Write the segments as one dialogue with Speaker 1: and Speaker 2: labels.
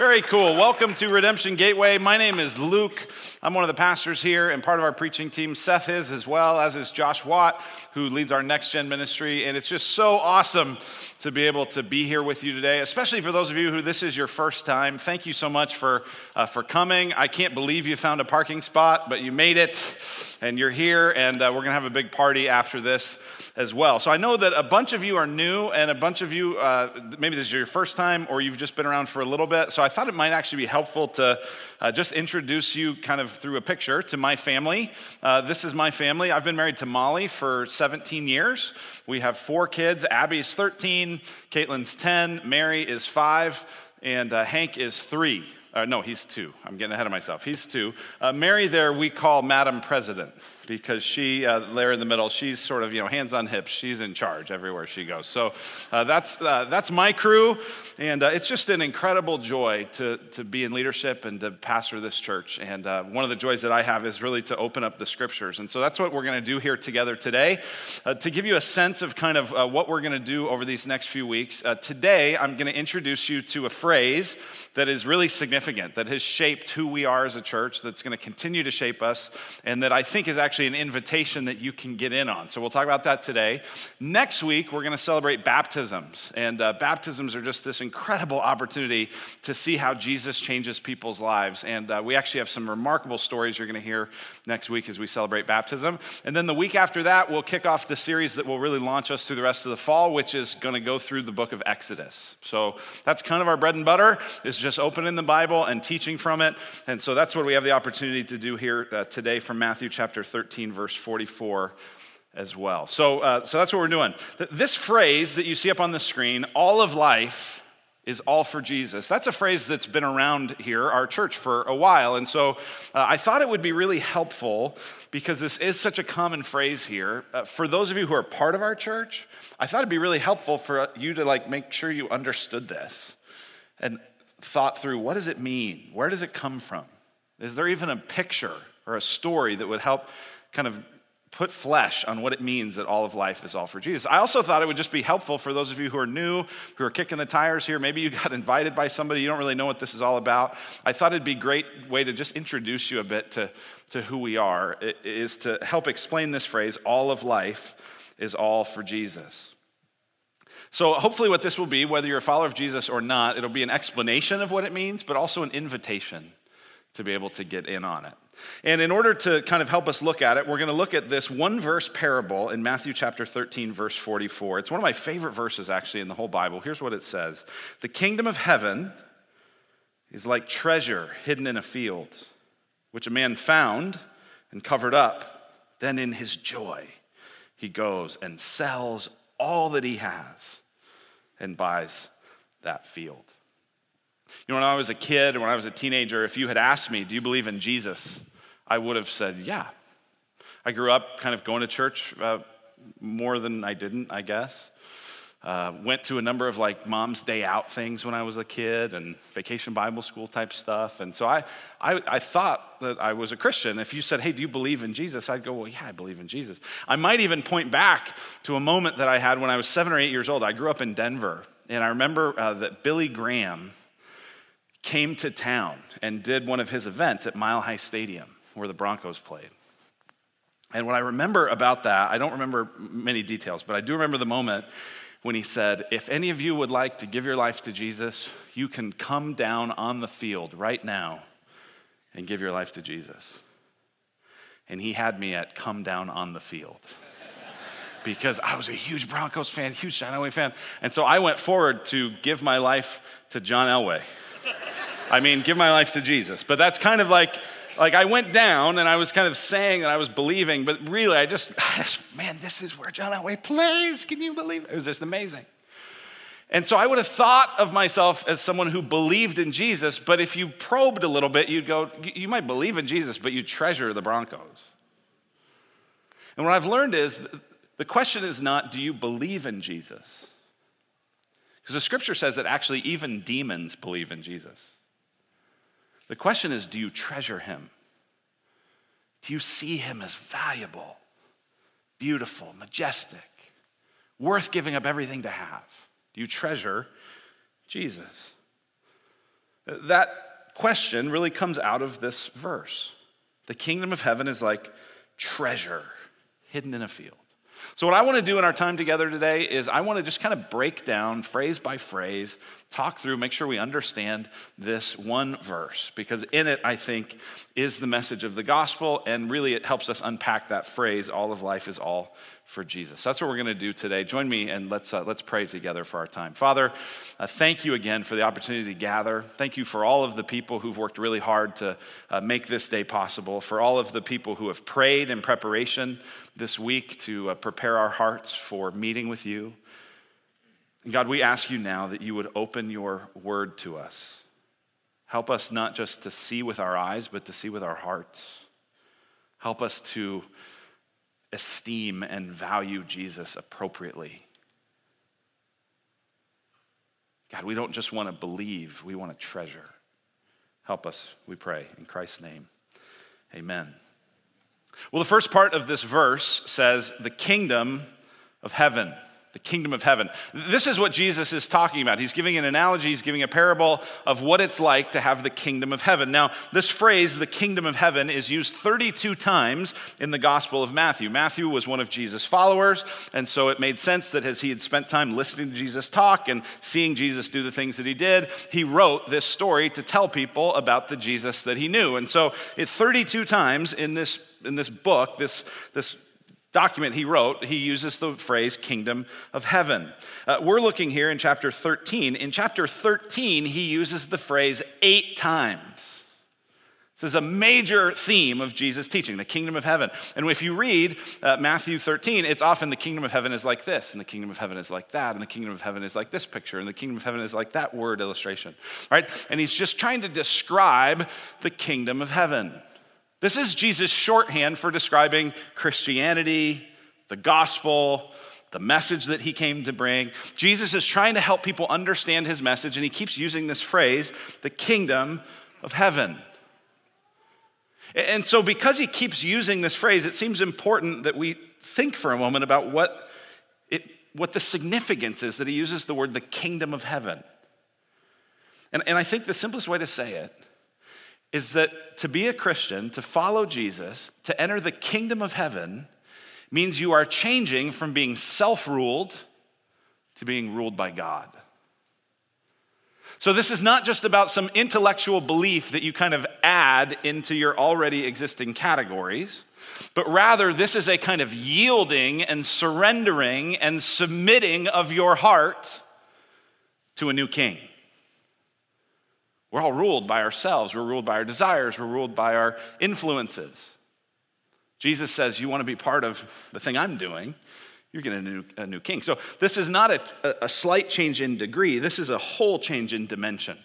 Speaker 1: Very cool. Welcome to Redemption Gateway. My name is Luke. I'm one of the pastors here and part of our preaching team. Seth is as well, as is Josh Watt, who leads our next gen ministry. And it's just so awesome to be able to be here with you today, especially for those of you who this is your first time. Thank you so much for, uh, for coming. I can't believe you found a parking spot, but you made it and you're here. And uh, we're going to have a big party after this as well. So I know that a bunch of you are new, and a bunch of you, uh, maybe this is your first time, or you've just been around for a little bit. So I thought it might actually be helpful to uh, just introduce you kind of through a picture to my family. Uh, this is my family. I've been married to Molly for 17 years. We have four kids. Abby's 13, Caitlin's 10, Mary is five, and uh, Hank is three. Uh, no, he's two. I'm getting ahead of myself. He's two. Uh, Mary, there we call Madam President because she, uh, there in the middle, she's sort of, you know, hands on hips. She's in charge everywhere she goes. So uh, that's, uh, that's my crew. And uh, it's just an incredible joy to, to be in leadership and to pastor this church. And uh, one of the joys that I have is really to open up the scriptures. And so that's what we're going to do here together today. Uh, to give you a sense of kind of what we're going to do over these next few weeks, today I'm going to introduce you to a phrase that is really significant, that has shaped who we are as a church, that's going to continue to shape us, and that I think is actually actually an invitation that you can get in on. So we'll talk about that today. Next week, we're going to celebrate baptisms. And uh, baptisms are just this incredible opportunity to see how Jesus changes people's lives. And uh, we actually have some remarkable stories you're going to hear next week as we celebrate baptism. And then the week after that, we'll kick off the series that will really launch us through the rest of the fall, which is going to go through the book of Exodus. So that's kind of our bread and butter, is just opening the Bible and teaching from it. And so that's what we have the opportunity to do here uh, today from Matthew chapter 13. 13, verse 44 as well. So, uh, so that's what we're doing. This phrase that you see up on the screen, all of life is all for Jesus. That's a phrase that's been around here, our church, for a while. And so uh, I thought it would be really helpful because this is such a common phrase here. Uh, for those of you who are part of our church, I thought it'd be really helpful for you to like make sure you understood this and thought through what does it mean? Where does it come from? Is there even a picture or a story that would help kind of put flesh on what it means that all of life is all for Jesus. I also thought it would just be helpful for those of you who are new, who are kicking the tires here. Maybe you got invited by somebody, you don't really know what this is all about. I thought it'd be a great way to just introduce you a bit to, to who we are, it is to help explain this phrase all of life is all for Jesus. So, hopefully, what this will be, whether you're a follower of Jesus or not, it'll be an explanation of what it means, but also an invitation to be able to get in on it. And in order to kind of help us look at it, we're going to look at this one verse parable in Matthew chapter 13, verse 44. It's one of my favorite verses actually in the whole Bible. Here's what it says The kingdom of heaven is like treasure hidden in a field, which a man found and covered up. Then in his joy, he goes and sells all that he has and buys that field. You know, when I was a kid or when I was a teenager, if you had asked me, Do you believe in Jesus? I would have said, Yeah. I grew up kind of going to church uh, more than I didn't, I guess. Uh, went to a number of like mom's day out things when I was a kid and vacation Bible school type stuff. And so I, I, I, thought that I was a Christian. If you said, hey, do you believe in Jesus? I'd go, well, yeah, I believe in Jesus. I might even point back to a moment that I had when I was seven or eight years old. I grew up in Denver. And I remember uh, that Billy Graham came to town and did one of his events at Mile High Stadium where the Broncos played. And what I remember about that, I don't remember many details, but I do remember the moment when he said, If any of you would like to give your life to Jesus, you can come down on the field right now and give your life to Jesus. And he had me at come down on the field. because I was a huge Broncos fan, huge John Elway fan. And so I went forward to give my life to John Elway. I mean, give my life to Jesus. But that's kind of like like I went down and I was kind of saying that I was believing, but really I just, I just man, this is where John Elway plays. Can you believe it? It was just amazing. And so I would have thought of myself as someone who believed in Jesus, but if you probed a little bit, you'd go, you might believe in Jesus, but you treasure the Broncos. And what I've learned is the question is not, do you believe in Jesus? Because the scripture says that actually even demons believe in Jesus. The question is do you treasure him? Do you see him as valuable, beautiful, majestic, worth giving up everything to have? Do you treasure Jesus? That question really comes out of this verse. The kingdom of heaven is like treasure hidden in a field. So, what I want to do in our time together today is I want to just kind of break down phrase by phrase, talk through, make sure we understand this one verse, because in it, I think, is the message of the gospel, and really it helps us unpack that phrase all of life is all for Jesus. That's what we're going to do today. Join me and let's, uh, let's pray together for our time. Father, uh, thank you again for the opportunity to gather. Thank you for all of the people who've worked really hard to uh, make this day possible, for all of the people who have prayed in preparation this week to uh, prepare our hearts for meeting with you. And God, we ask you now that you would open your word to us. Help us not just to see with our eyes, but to see with our hearts. Help us to esteem and value Jesus appropriately. God, we don't just want to believe, we want to treasure. Help us, we pray, in Christ's name. Amen. Well, the first part of this verse says, the kingdom of heaven the kingdom of heaven. This is what Jesus is talking about. He's giving an analogy, he's giving a parable of what it's like to have the kingdom of heaven. Now, this phrase, the kingdom of heaven, is used 32 times in the Gospel of Matthew. Matthew was one of Jesus' followers, and so it made sense that as he had spent time listening to Jesus talk and seeing Jesus do the things that he did, he wrote this story to tell people about the Jesus that he knew. And so, it 32 times in this in this book, this, this document he wrote, he uses the phrase kingdom of heaven. Uh, we're looking here in chapter 13. In chapter 13, he uses the phrase eight times. This is a major theme of Jesus' teaching, the kingdom of heaven. And if you read uh, Matthew 13, it's often the kingdom of heaven is like this, and the kingdom of heaven is like that, and the kingdom of heaven is like this picture, and the kingdom of heaven is like that word illustration, right? And he's just trying to describe the kingdom of heaven. This is Jesus' shorthand for describing Christianity, the gospel, the message that he came to bring. Jesus is trying to help people understand his message, and he keeps using this phrase, the kingdom of heaven. And so, because he keeps using this phrase, it seems important that we think for a moment about what, it, what the significance is that he uses the word the kingdom of heaven. And, and I think the simplest way to say it is that to be a Christian, to follow Jesus, to enter the kingdom of heaven, means you are changing from being self ruled to being ruled by God. So, this is not just about some intellectual belief that you kind of add into your already existing categories, but rather, this is a kind of yielding and surrendering and submitting of your heart to a new king. We're all ruled by ourselves. We're ruled by our desires. We're ruled by our influences. Jesus says, You want to be part of the thing I'm doing, you're getting a new, a new king. So this is not a, a slight change in degree, this is a whole change in dimension.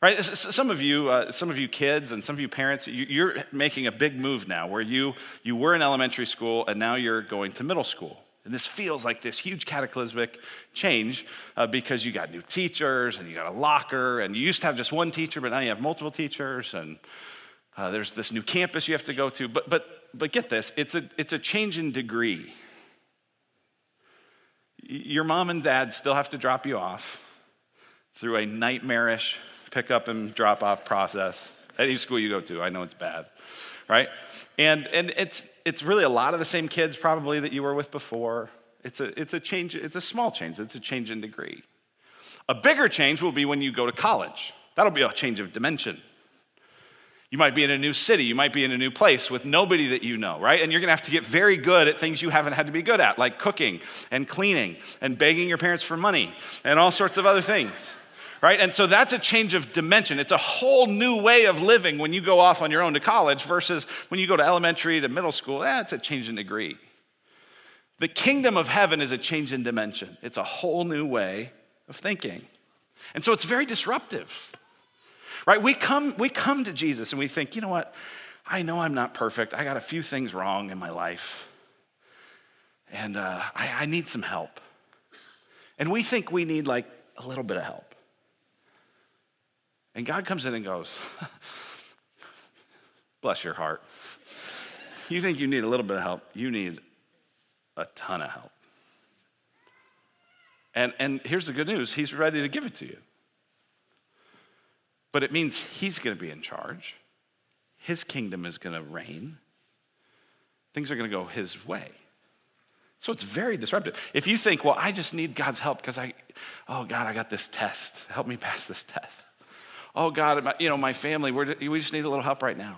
Speaker 1: Right? Some of you, uh, some of you kids and some of you parents, you're making a big move now where you, you were in elementary school and now you're going to middle school. And this feels like this huge cataclysmic change uh, because you got new teachers and you got a locker, and you used to have just one teacher, but now you have multiple teachers, and uh, there's this new campus you have to go to. But, but, but get this it's a, it's a change in degree. Your mom and dad still have to drop you off through a nightmarish pick up and drop off process. at Any school you go to, I know it's bad, right? And, and it's, it's really a lot of the same kids probably that you were with before. It's a, it's a change, it's a small change, it's a change in degree. A bigger change will be when you go to college. That'll be a change of dimension. You might be in a new city, you might be in a new place with nobody that you know, right? And you're gonna have to get very good at things you haven't had to be good at, like cooking and cleaning and begging your parents for money and all sorts of other things right? And so that's a change of dimension. It's a whole new way of living when you go off on your own to college versus when you go to elementary to middle school. Eh, it's a change in degree. The kingdom of heaven is a change in dimension, it's a whole new way of thinking. And so it's very disruptive, right? We come, we come to Jesus and we think, you know what? I know I'm not perfect. I got a few things wrong in my life. And uh, I, I need some help. And we think we need like a little bit of help. And God comes in and goes, Bless your heart. You think you need a little bit of help, you need a ton of help. And, and here's the good news He's ready to give it to you. but it means he's going to be in charge. His kingdom is going to reign. Things are going to go his way. So it's very disruptive. If you think, well, I just need God's help because I, oh God, I got this test. Help me pass this test. Oh God, you know, my family, we just need a little help right now.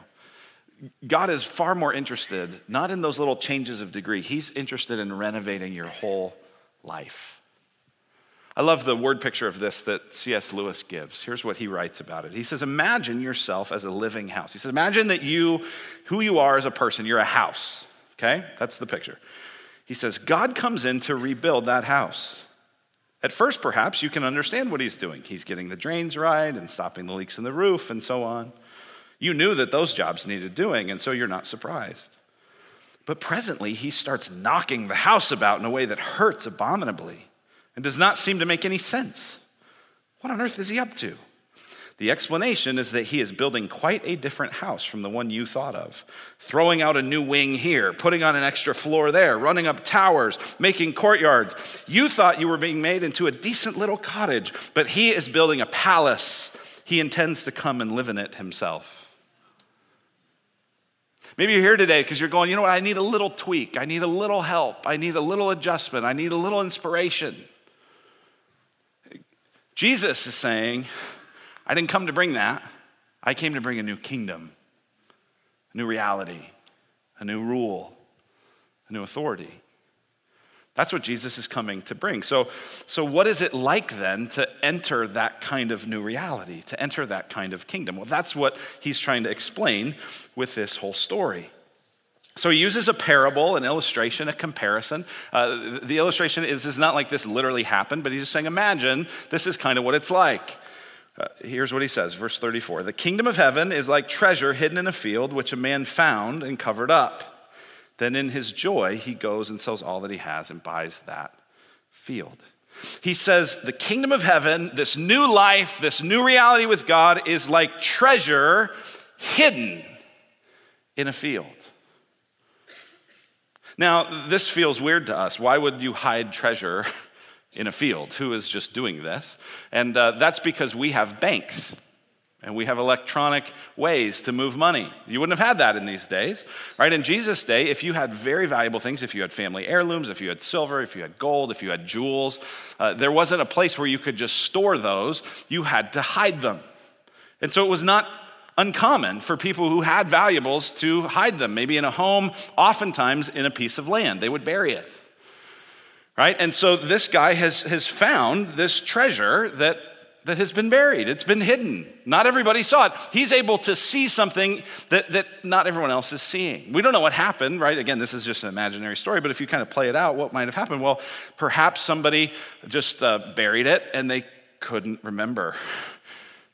Speaker 1: God is far more interested, not in those little changes of degree, He's interested in renovating your whole life. I love the word picture of this that C.S. Lewis gives. Here's what he writes about it. He says, Imagine yourself as a living house. He says, Imagine that you, who you are as a person, you're a house. Okay? That's the picture. He says, God comes in to rebuild that house. At first, perhaps, you can understand what he's doing. He's getting the drains right and stopping the leaks in the roof and so on. You knew that those jobs needed doing, and so you're not surprised. But presently, he starts knocking the house about in a way that hurts abominably and does not seem to make any sense. What on earth is he up to? The explanation is that he is building quite a different house from the one you thought of. Throwing out a new wing here, putting on an extra floor there, running up towers, making courtyards. You thought you were being made into a decent little cottage, but he is building a palace. He intends to come and live in it himself. Maybe you're here today because you're going, you know what, I need a little tweak. I need a little help. I need a little adjustment. I need a little inspiration. Jesus is saying, I didn't come to bring that. I came to bring a new kingdom, a new reality, a new rule, a new authority. That's what Jesus is coming to bring. So, so what is it like then to enter that kind of new reality, to enter that kind of kingdom? Well, that's what he's trying to explain with this whole story. So he uses a parable, an illustration, a comparison. Uh, the illustration is, is not like this literally happened, but he's just saying, imagine this is kind of what it's like. Uh, here's what he says, verse 34 The kingdom of heaven is like treasure hidden in a field, which a man found and covered up. Then in his joy, he goes and sells all that he has and buys that field. He says, The kingdom of heaven, this new life, this new reality with God, is like treasure hidden in a field. Now, this feels weird to us. Why would you hide treasure in a field? Who is just doing this? And uh, that's because we have banks. And we have electronic ways to move money. You wouldn't have had that in these days, right? In Jesus' day, if you had very valuable things, if you had family heirlooms, if you had silver, if you had gold, if you had jewels, uh, there wasn't a place where you could just store those. You had to hide them. And so it was not uncommon for people who had valuables to hide them, maybe in a home, oftentimes in a piece of land. They would bury it. Right? And so this guy has, has found this treasure that that has been buried. It's been hidden. Not everybody saw it. He's able to see something that, that not everyone else is seeing. We don't know what happened, right? Again, this is just an imaginary story, but if you kind of play it out, what might have happened? Well, perhaps somebody just uh, buried it and they couldn't remember.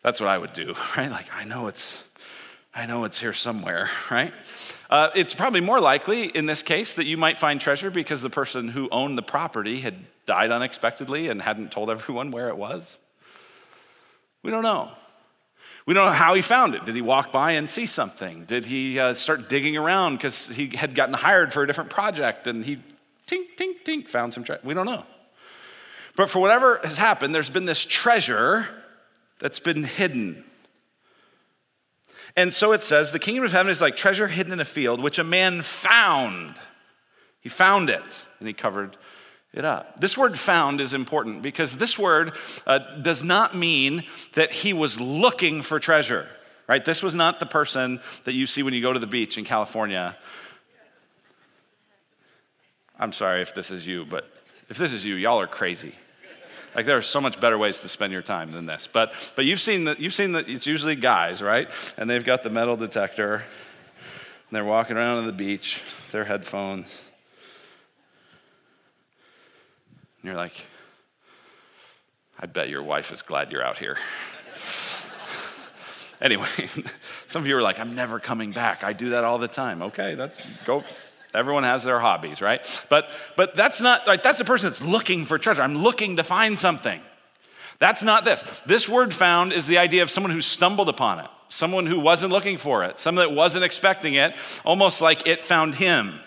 Speaker 1: That's what I would do, right? Like, I know it's, I know it's here somewhere, right? Uh, it's probably more likely in this case that you might find treasure because the person who owned the property had died unexpectedly and hadn't told everyone where it was. We don't know. We don't know how he found it. Did he walk by and see something? Did he uh, start digging around because he had gotten hired for a different project and he tink, tink, tink found some treasure? We don't know. But for whatever has happened, there's been this treasure that's been hidden. And so it says the kingdom of heaven is like treasure hidden in a field, which a man found. He found it and he covered it up. This word found is important because this word uh, does not mean that he was looking for treasure, right? This was not the person that you see when you go to the beach in California. I'm sorry if this is you, but if this is you, y'all are crazy. Like there are so much better ways to spend your time than this. But but you've seen that you've seen that it's usually guys, right? And they've got the metal detector. And they're walking around on the beach, their headphones And you're like, I bet your wife is glad you're out here. anyway, some of you are like, I'm never coming back. I do that all the time. Okay, that's go. Everyone has their hobbies, right? But but that's not like that's a person that's looking for treasure. I'm looking to find something. That's not this. This word found is the idea of someone who stumbled upon it, someone who wasn't looking for it, someone that wasn't expecting it, almost like it found him.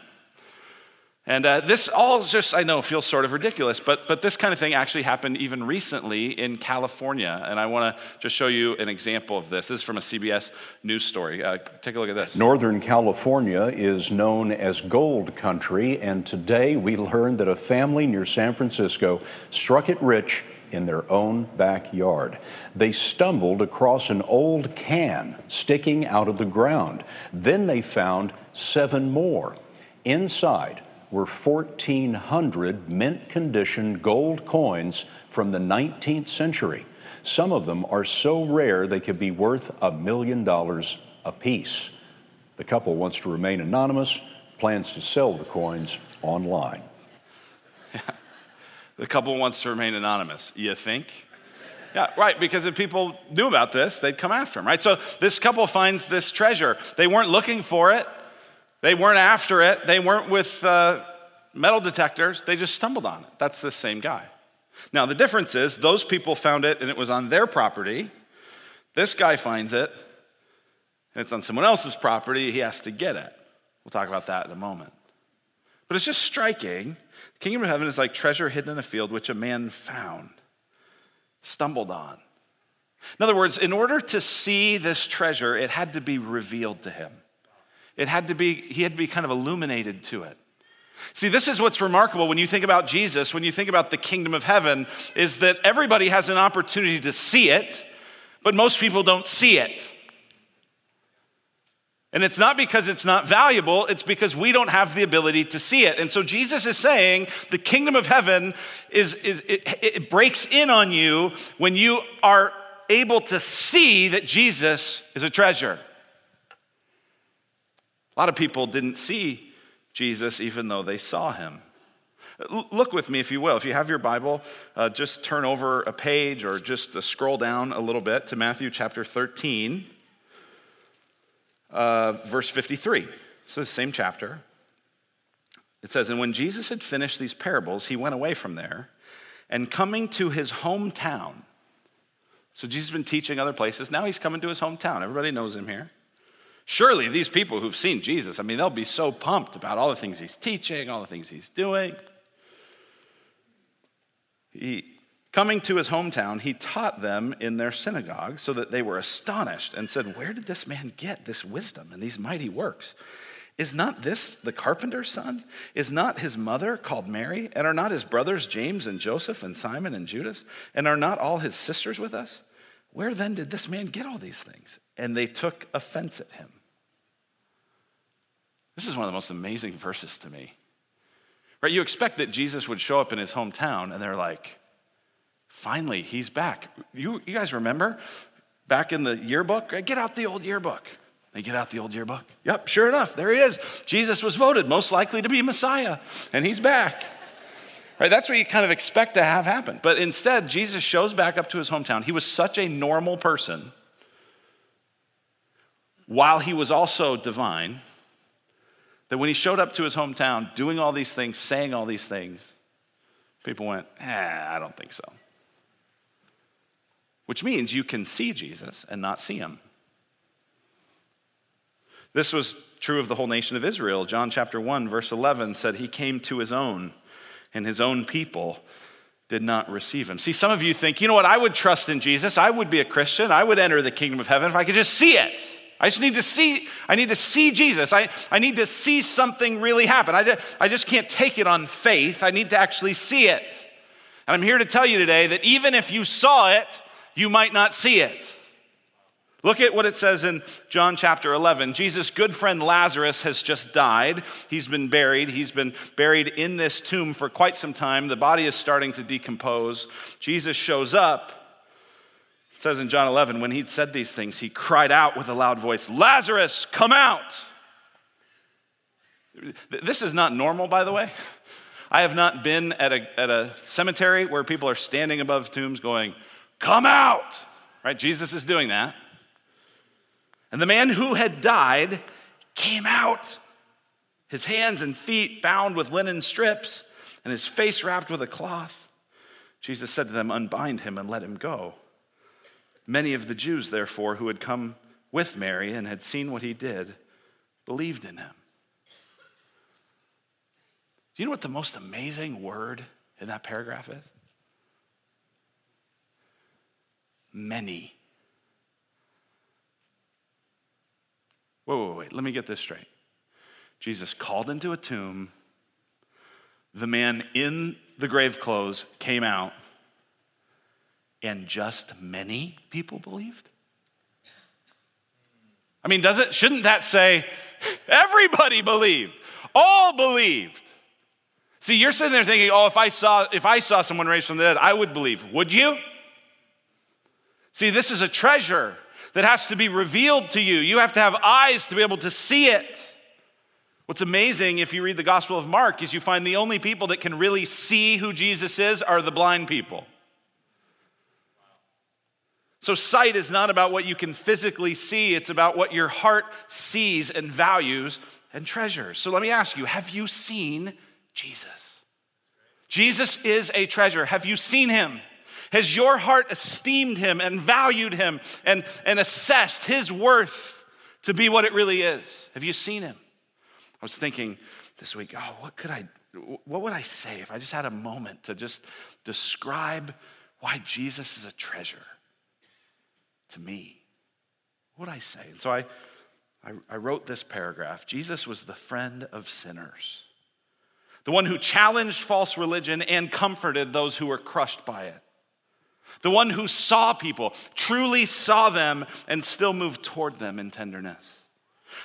Speaker 1: And uh, this all just, I know, feels sort of ridiculous, but, but this kind of thing actually happened even recently in California. And I want to just show you an example of this. This is from a CBS News story. Uh, take a look at this.
Speaker 2: Northern California is known as gold country, and today we learned that a family near San Francisco struck it rich in their own backyard. They stumbled across an old can sticking out of the ground. Then they found seven more. Inside, were 1,400 mint condition gold coins from the 19th century. Some of them are so rare they could be worth a million dollars apiece. The couple wants to remain anonymous, plans to sell the coins online.
Speaker 1: the couple wants to remain anonymous, you think? Yeah, right, because if people knew about this, they'd come after him, right? So this couple finds this treasure. They weren't looking for it, they weren't after it, they weren't with uh, metal detectors, they just stumbled on it. That's the same guy. Now, the difference is those people found it and it was on their property. This guy finds it and it's on someone else's property. He has to get it. We'll talk about that in a moment. But it's just striking. The kingdom of heaven is like treasure hidden in a field which a man found, stumbled on. In other words, in order to see this treasure, it had to be revealed to him. It had to be, he had to be kind of illuminated to it. See, this is what's remarkable when you think about Jesus, when you think about the kingdom of heaven, is that everybody has an opportunity to see it, but most people don't see it. And it's not because it's not valuable, it's because we don't have the ability to see it. And so Jesus is saying the kingdom of heaven is, is it, it breaks in on you when you are able to see that Jesus is a treasure. A lot of people didn't see Jesus even though they saw him. Look with me, if you will. If you have your Bible, uh, just turn over a page or just uh, scroll down a little bit to Matthew chapter 13, uh, verse 53. So, the same chapter. It says, And when Jesus had finished these parables, he went away from there, and coming to his hometown. So, Jesus has been teaching other places. Now he's coming to his hometown. Everybody knows him here. Surely these people who've seen Jesus, I mean, they'll be so pumped about all the things he's teaching, all the things he's doing. He, coming to his hometown, he taught them in their synagogue so that they were astonished and said, Where did this man get this wisdom and these mighty works? Is not this the carpenter's son? Is not his mother called Mary? And are not his brothers James and Joseph and Simon and Judas? And are not all his sisters with us? Where then did this man get all these things? And they took offense at him. This is one of the most amazing verses to me. Right? You expect that Jesus would show up in his hometown, and they're like, finally, he's back. You, you guys remember back in the yearbook? Get out the old yearbook. They get out the old yearbook. Yep, sure enough, there he is. Jesus was voted most likely to be Messiah, and he's back. Right? That's what you kind of expect to have happen. But instead, Jesus shows back up to his hometown. He was such a normal person while he was also divine that when he showed up to his hometown doing all these things, saying all these things, people went, eh, I don't think so. Which means you can see Jesus and not see him. This was true of the whole nation of Israel. John chapter 1, verse 11 said, He came to his own, and his own people did not receive him. See, some of you think, you know what, I would trust in Jesus. I would be a Christian. I would enter the kingdom of heaven if I could just see it. I just need to see, I need to see Jesus. I, I need to see something really happen. I just, I just can't take it on faith. I need to actually see it. And I'm here to tell you today that even if you saw it, you might not see it. Look at what it says in John chapter 11. Jesus' good friend Lazarus has just died. He's been buried. He's been buried in this tomb for quite some time. The body is starting to decompose. Jesus shows up it says in John 11, when he'd said these things, he cried out with a loud voice, Lazarus, come out. This is not normal, by the way. I have not been at a, at a cemetery where people are standing above tombs going, Come out! Right? Jesus is doing that. And the man who had died came out, his hands and feet bound with linen strips, and his face wrapped with a cloth. Jesus said to them, Unbind him and let him go. Many of the Jews, therefore, who had come with Mary and had seen what he did, believed in him. Do you know what the most amazing word in that paragraph is? Many. Wait, wait, wait. Let me get this straight. Jesus called into a tomb. The man in the grave clothes came out, and just many people believed? I mean, does it, shouldn't that say everybody believed? All believed. See, you're sitting there thinking, oh, if I saw, if I saw someone raised from the dead, I would believe. Would you? See, this is a treasure that has to be revealed to you. You have to have eyes to be able to see it. What's amazing if you read the Gospel of Mark is you find the only people that can really see who Jesus is are the blind people. So, sight is not about what you can physically see, it's about what your heart sees and values and treasures. So, let me ask you have you seen Jesus? Jesus is a treasure. Have you seen him? Has your heart esteemed him and valued him and, and assessed his worth to be what it really is? Have you seen him? I was thinking this week, oh, what could I, what would I say if I just had a moment to just describe why Jesus is a treasure to me? What would I say? And so I, I, I wrote this paragraph Jesus was the friend of sinners, the one who challenged false religion and comforted those who were crushed by it. The one who saw people, truly saw them, and still moved toward them in tenderness.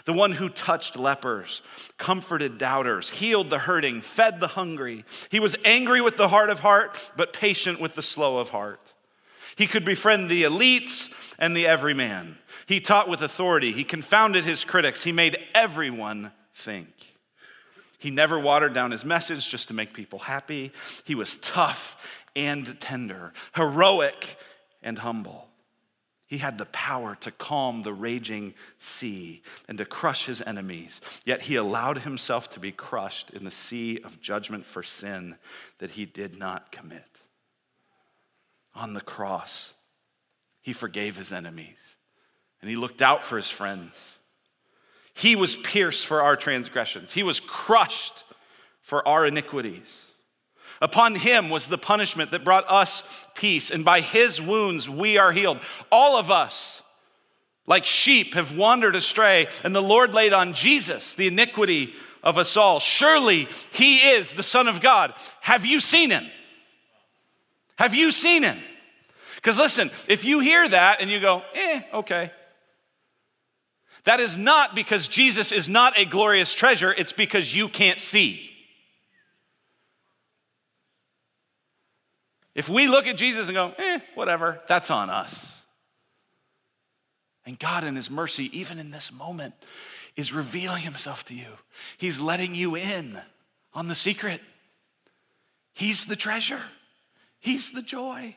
Speaker 1: The one who touched lepers, comforted doubters, healed the hurting, fed the hungry. He was angry with the hard of heart, but patient with the slow of heart. He could befriend the elites and the everyman. He taught with authority. He confounded his critics. He made everyone think. He never watered down his message just to make people happy. He was tough and tender, heroic and humble. He had the power to calm the raging sea and to crush his enemies, yet he allowed himself to be crushed in the sea of judgment for sin that he did not commit. On the cross, he forgave his enemies and he looked out for his friends. He was pierced for our transgressions, he was crushed for our iniquities. Upon him was the punishment that brought us peace, and by his wounds we are healed. All of us, like sheep, have wandered astray, and the Lord laid on Jesus the iniquity of us all. Surely he is the Son of God. Have you seen him? Have you seen him? Because listen, if you hear that and you go, eh, okay. That is not because Jesus is not a glorious treasure, it's because you can't see. If we look at Jesus and go, eh, whatever, that's on us. And God, in His mercy, even in this moment, is revealing Himself to you. He's letting you in on the secret. He's the treasure, He's the joy.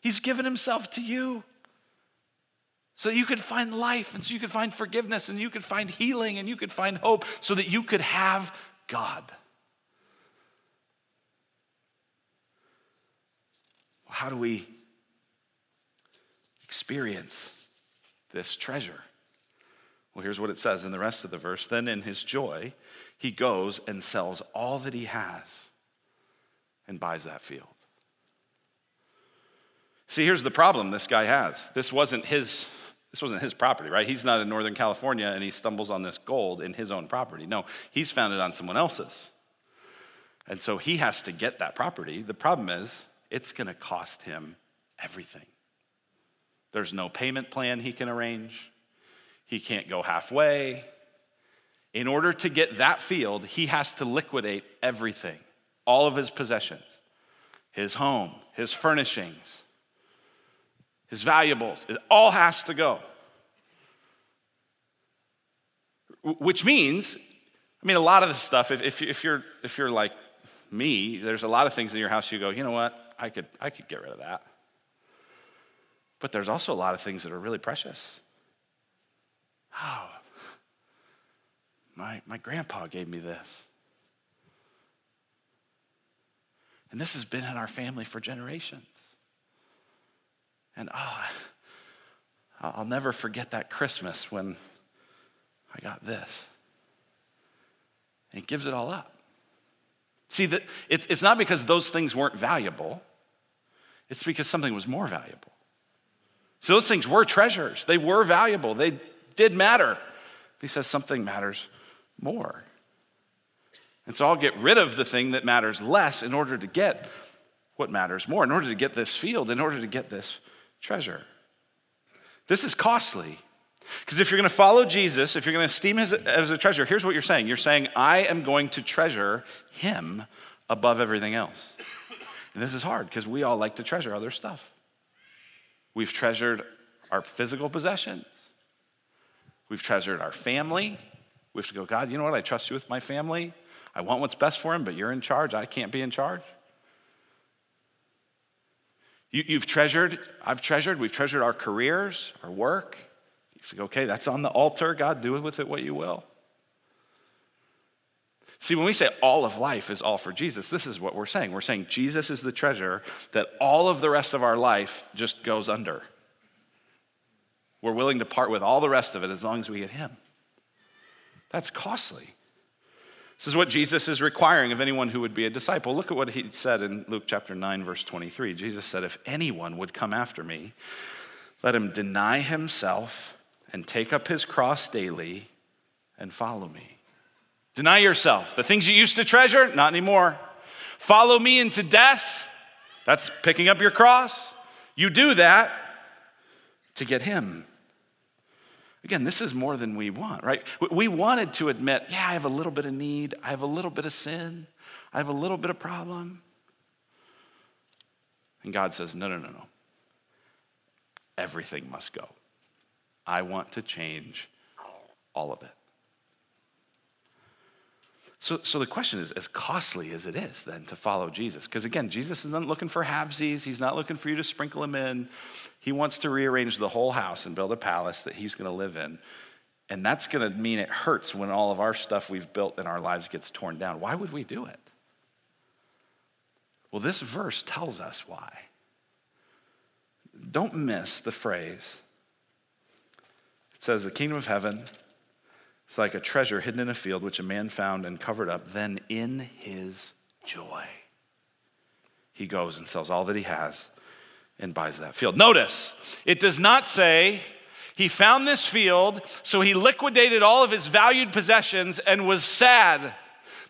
Speaker 1: He's given Himself to you so that you could find life and so you could find forgiveness and you could find healing and you could find hope so that you could have God. How do we experience this treasure? Well, here's what it says in the rest of the verse. Then in his joy, he goes and sells all that he has and buys that field. See, here's the problem this guy has. This wasn't his this wasn't his property, right? He's not in Northern California and he stumbles on this gold in his own property. No, he's found it on someone else's. And so he has to get that property. The problem is it's going to cost him everything. There's no payment plan he can arrange, he can't go halfway. In order to get that field, he has to liquidate everything, all of his possessions, his home, his furnishings, his valuables. It all has to go. Which means, I mean, a lot of the stuff, if, if, you're, if you're like me, there's a lot of things in your house you go, you know what? I could, I could get rid of that. But there's also a lot of things that are really precious. Oh, my, my grandpa gave me this. And this has been in our family for generations. And oh, I'll never forget that Christmas when I got this. And he gives it all up. See, that it's, it's not because those things weren't valuable, it's because something was more valuable. So those things were treasures, they were valuable, they did matter. He says something matters more. And so I'll get rid of the thing that matters less in order to get what matters more, in order to get this field, in order to get this treasure. This is costly. Because if you're going to follow Jesus, if you're going to esteem him as a treasure, here's what you're saying. You're saying, I am going to treasure him above everything else. And this is hard because we all like to treasure other stuff. We've treasured our physical possessions, we've treasured our family. We have to go, God, you know what? I trust you with my family. I want what's best for him, but you're in charge. I can't be in charge. You, have treasured, I've treasured, we've treasured our careers, our work. You say, okay, that's on the altar. God, do with it what you will. See, when we say all of life is all for Jesus, this is what we're saying. We're saying Jesus is the treasure that all of the rest of our life just goes under. We're willing to part with all the rest of it as long as we get Him. That's costly. This is what Jesus is requiring of anyone who would be a disciple. Look at what he said in Luke chapter 9, verse 23. Jesus said, If anyone would come after me, let him deny himself and take up his cross daily and follow me. Deny yourself. The things you used to treasure, not anymore. Follow me into death. That's picking up your cross. You do that to get him. Again, this is more than we want, right? We wanted to admit, yeah, I have a little bit of need, I have a little bit of sin, I have a little bit of problem. And God says, no, no, no, no. Everything must go. I want to change all of it. So, so the question is, as costly as it is then to follow Jesus, because again, Jesus isn't looking for halvesies. He's not looking for you to sprinkle him in. He wants to rearrange the whole house and build a palace that he's going to live in. And that's going to mean it hurts when all of our stuff we've built in our lives gets torn down. Why would we do it? Well, this verse tells us why. Don't miss the phrase. It says, The kingdom of heaven is like a treasure hidden in a field which a man found and covered up. Then, in his joy, he goes and sells all that he has and buys that field. Notice, it does not say he found this field, so he liquidated all of his valued possessions and was sad.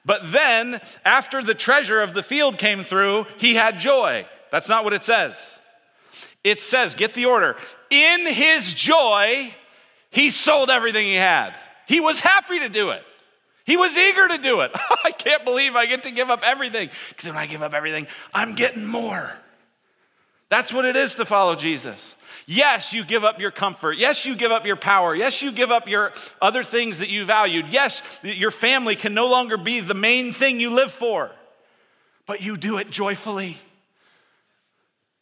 Speaker 1: But then, after the treasure of the field came through, he had joy. That's not what it says. It says, get the order, in his joy, he sold everything he had. He was happy to do it. He was eager to do it. I can't believe I get to give up everything. Because when I give up everything, I'm getting more. That's what it is to follow Jesus. Yes, you give up your comfort. Yes, you give up your power. Yes, you give up your other things that you valued. Yes, your family can no longer be the main thing you live for, but you do it joyfully.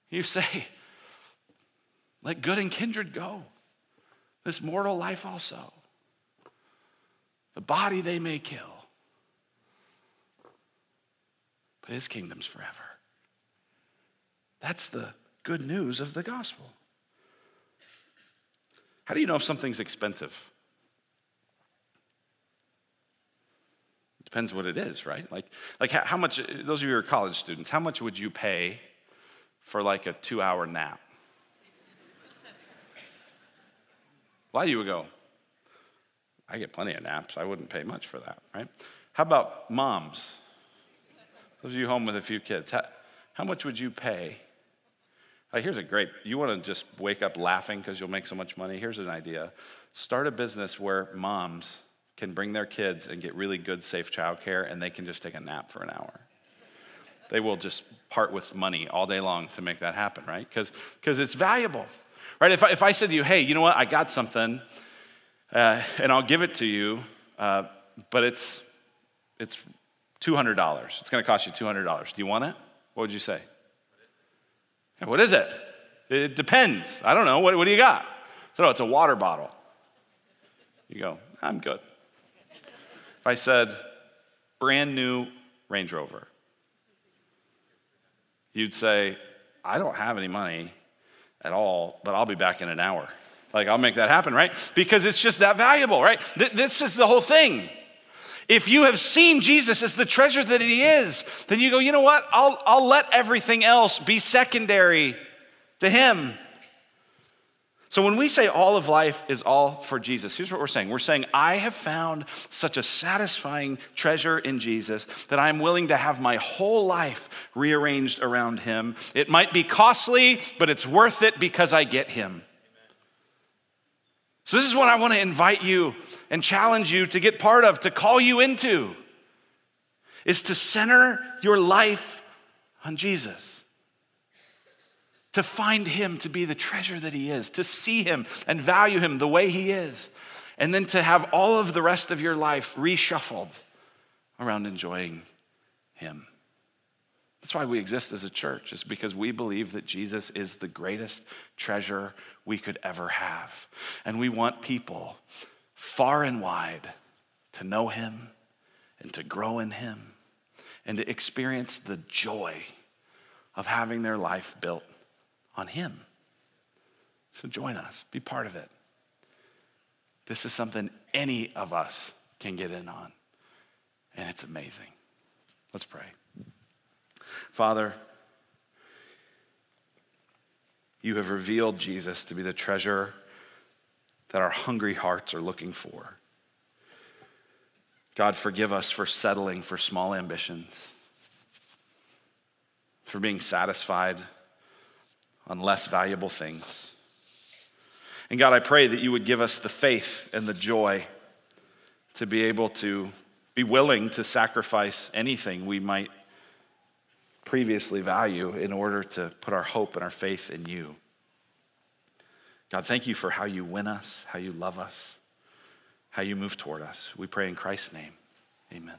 Speaker 1: You say, let good and kindred go, this mortal life also. The body they may kill, but his kingdom's forever. That's the good news of the gospel. How do you know if something's expensive? It depends what it is, right? Like, like how much, those of you who are college students, how much would you pay for like a two hour nap? of you would go, I get plenty of naps. I wouldn't pay much for that, right? How about moms? Those of you home with a few kids, how, how much would you pay like, here's a great, you want to just wake up laughing because you'll make so much money? Here's an idea start a business where moms can bring their kids and get really good, safe childcare, and they can just take a nap for an hour. They will just part with money all day long to make that happen, right? Because it's valuable, right? If I, if I said to you, hey, you know what, I got something, uh, and I'll give it to you, uh, but it's, it's $200. It's going to cost you $200. Do you want it? What would you say? What is it? It depends. I don't know. What, what do you got? So, no, it's a water bottle. You go, I'm good. If I said, brand new Range Rover, you'd say, I don't have any money at all, but I'll be back in an hour. Like, I'll make that happen, right? Because it's just that valuable, right? This is the whole thing. If you have seen Jesus as the treasure that he is, then you go, you know what? I'll, I'll let everything else be secondary to him. So when we say all of life is all for Jesus, here's what we're saying. We're saying, I have found such a satisfying treasure in Jesus that I'm willing to have my whole life rearranged around him. It might be costly, but it's worth it because I get him. So, this is what I want to invite you and challenge you to get part of, to call you into, is to center your life on Jesus to find Him to be the treasure that He is, to see Him and value Him the way He is, and then to have all of the rest of your life reshuffled around enjoying Him. That's why we exist as a church, is because we believe that Jesus is the greatest treasure we could ever have. And we want people far and wide to know Him and to grow in Him and to experience the joy of having their life built on Him. So join us, be part of it. This is something any of us can get in on, and it's amazing. Let's pray. Father, you have revealed Jesus to be the treasure that our hungry hearts are looking for. God, forgive us for settling for small ambitions, for being satisfied on less valuable things. And God, I pray that you would give us the faith and the joy to be able to be willing to sacrifice anything we might previously value in order to put our hope and our faith in you. God, thank you for how you win us, how you love us, how you move toward us. We pray in Christ's name. Amen.